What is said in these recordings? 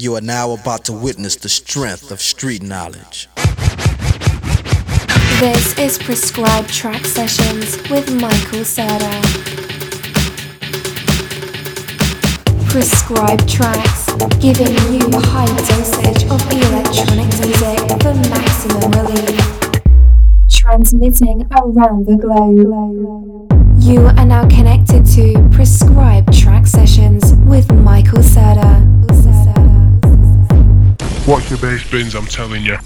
You are now about to witness the strength of street knowledge. This is Prescribed Track Sessions with Michael Serda. Prescribed Tracks, giving you a high dosage of electronic music for maximum relief. Transmitting around the globe. You are now connected to Prescribed Track Sessions with Michael Serda. Watch your bass bins, I'm telling you.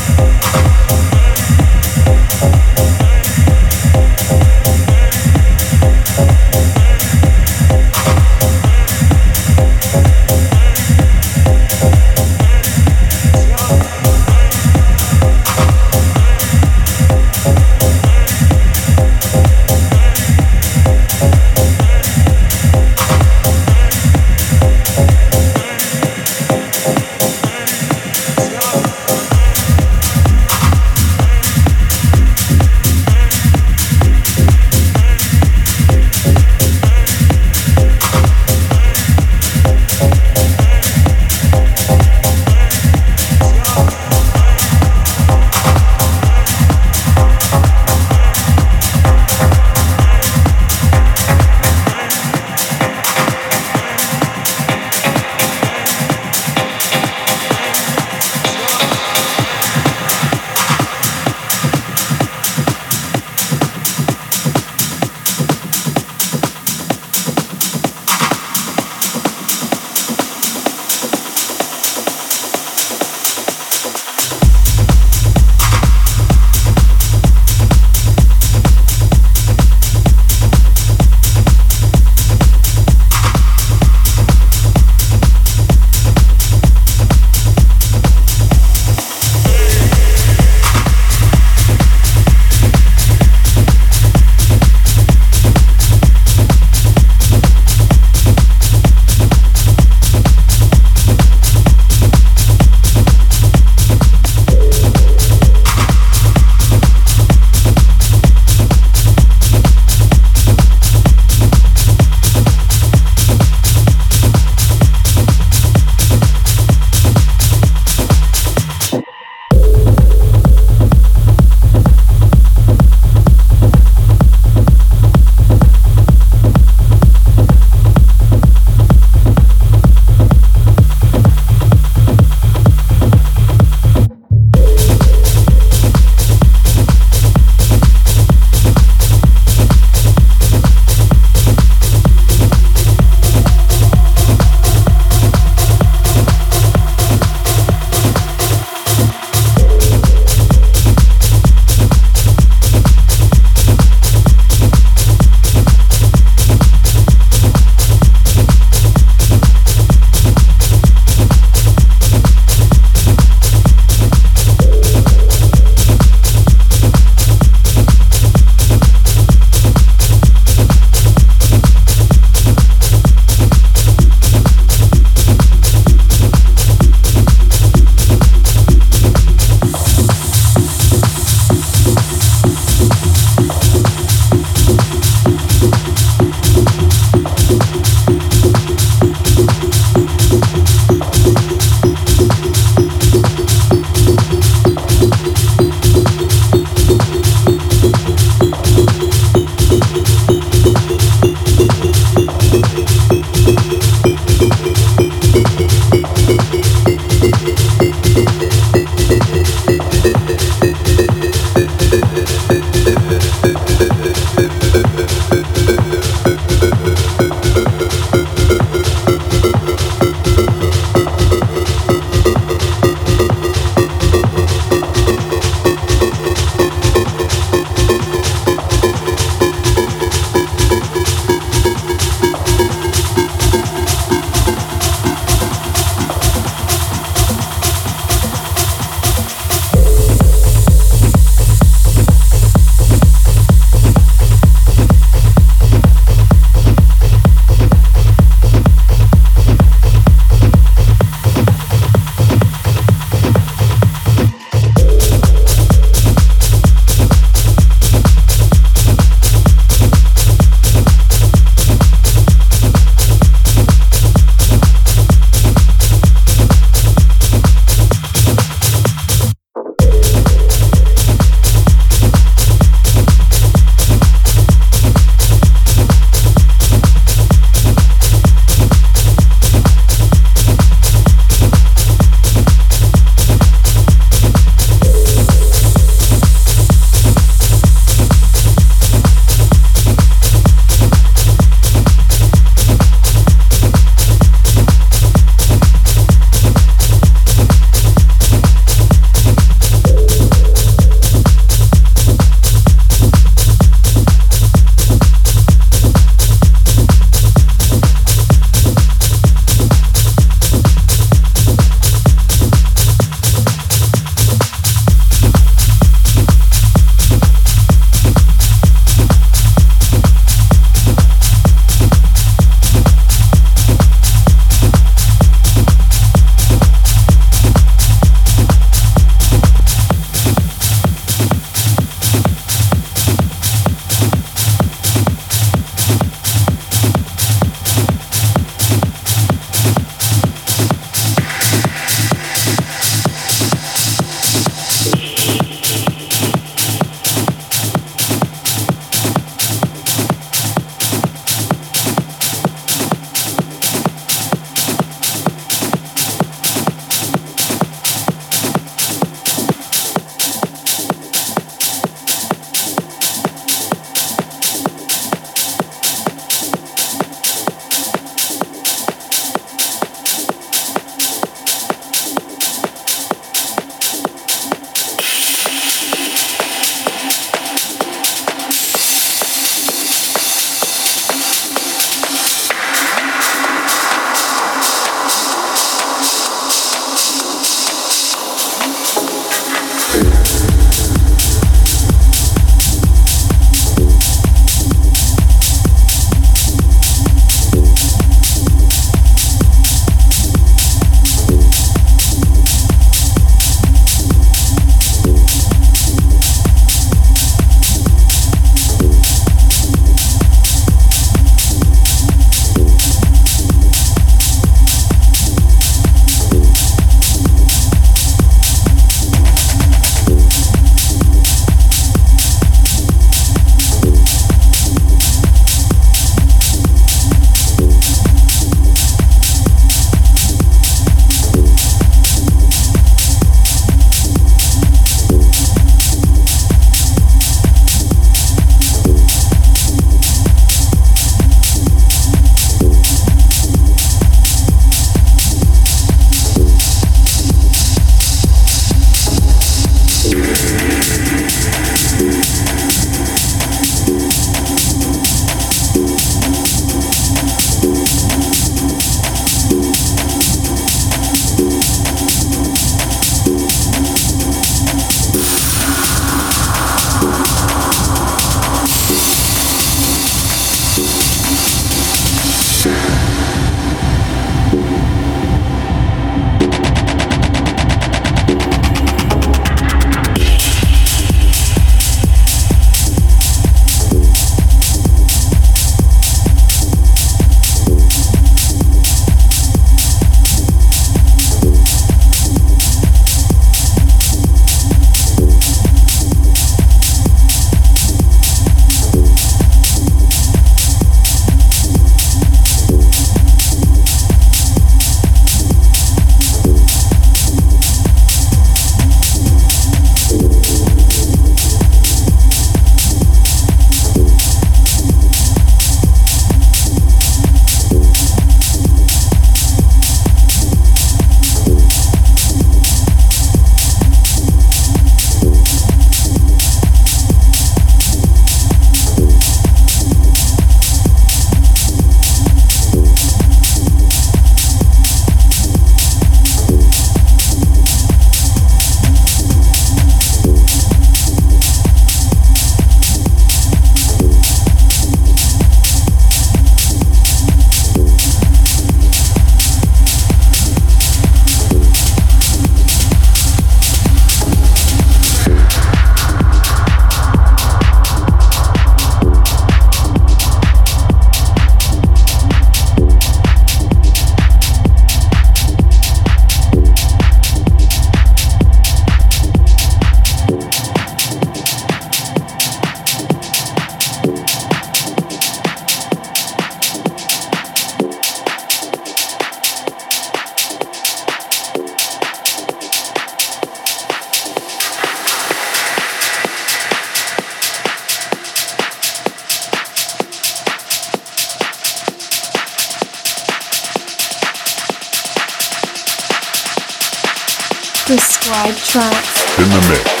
Prescribed tracks. In the mix.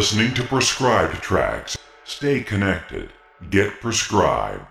Listening to Prescribed Tracks. Stay connected. Get prescribed.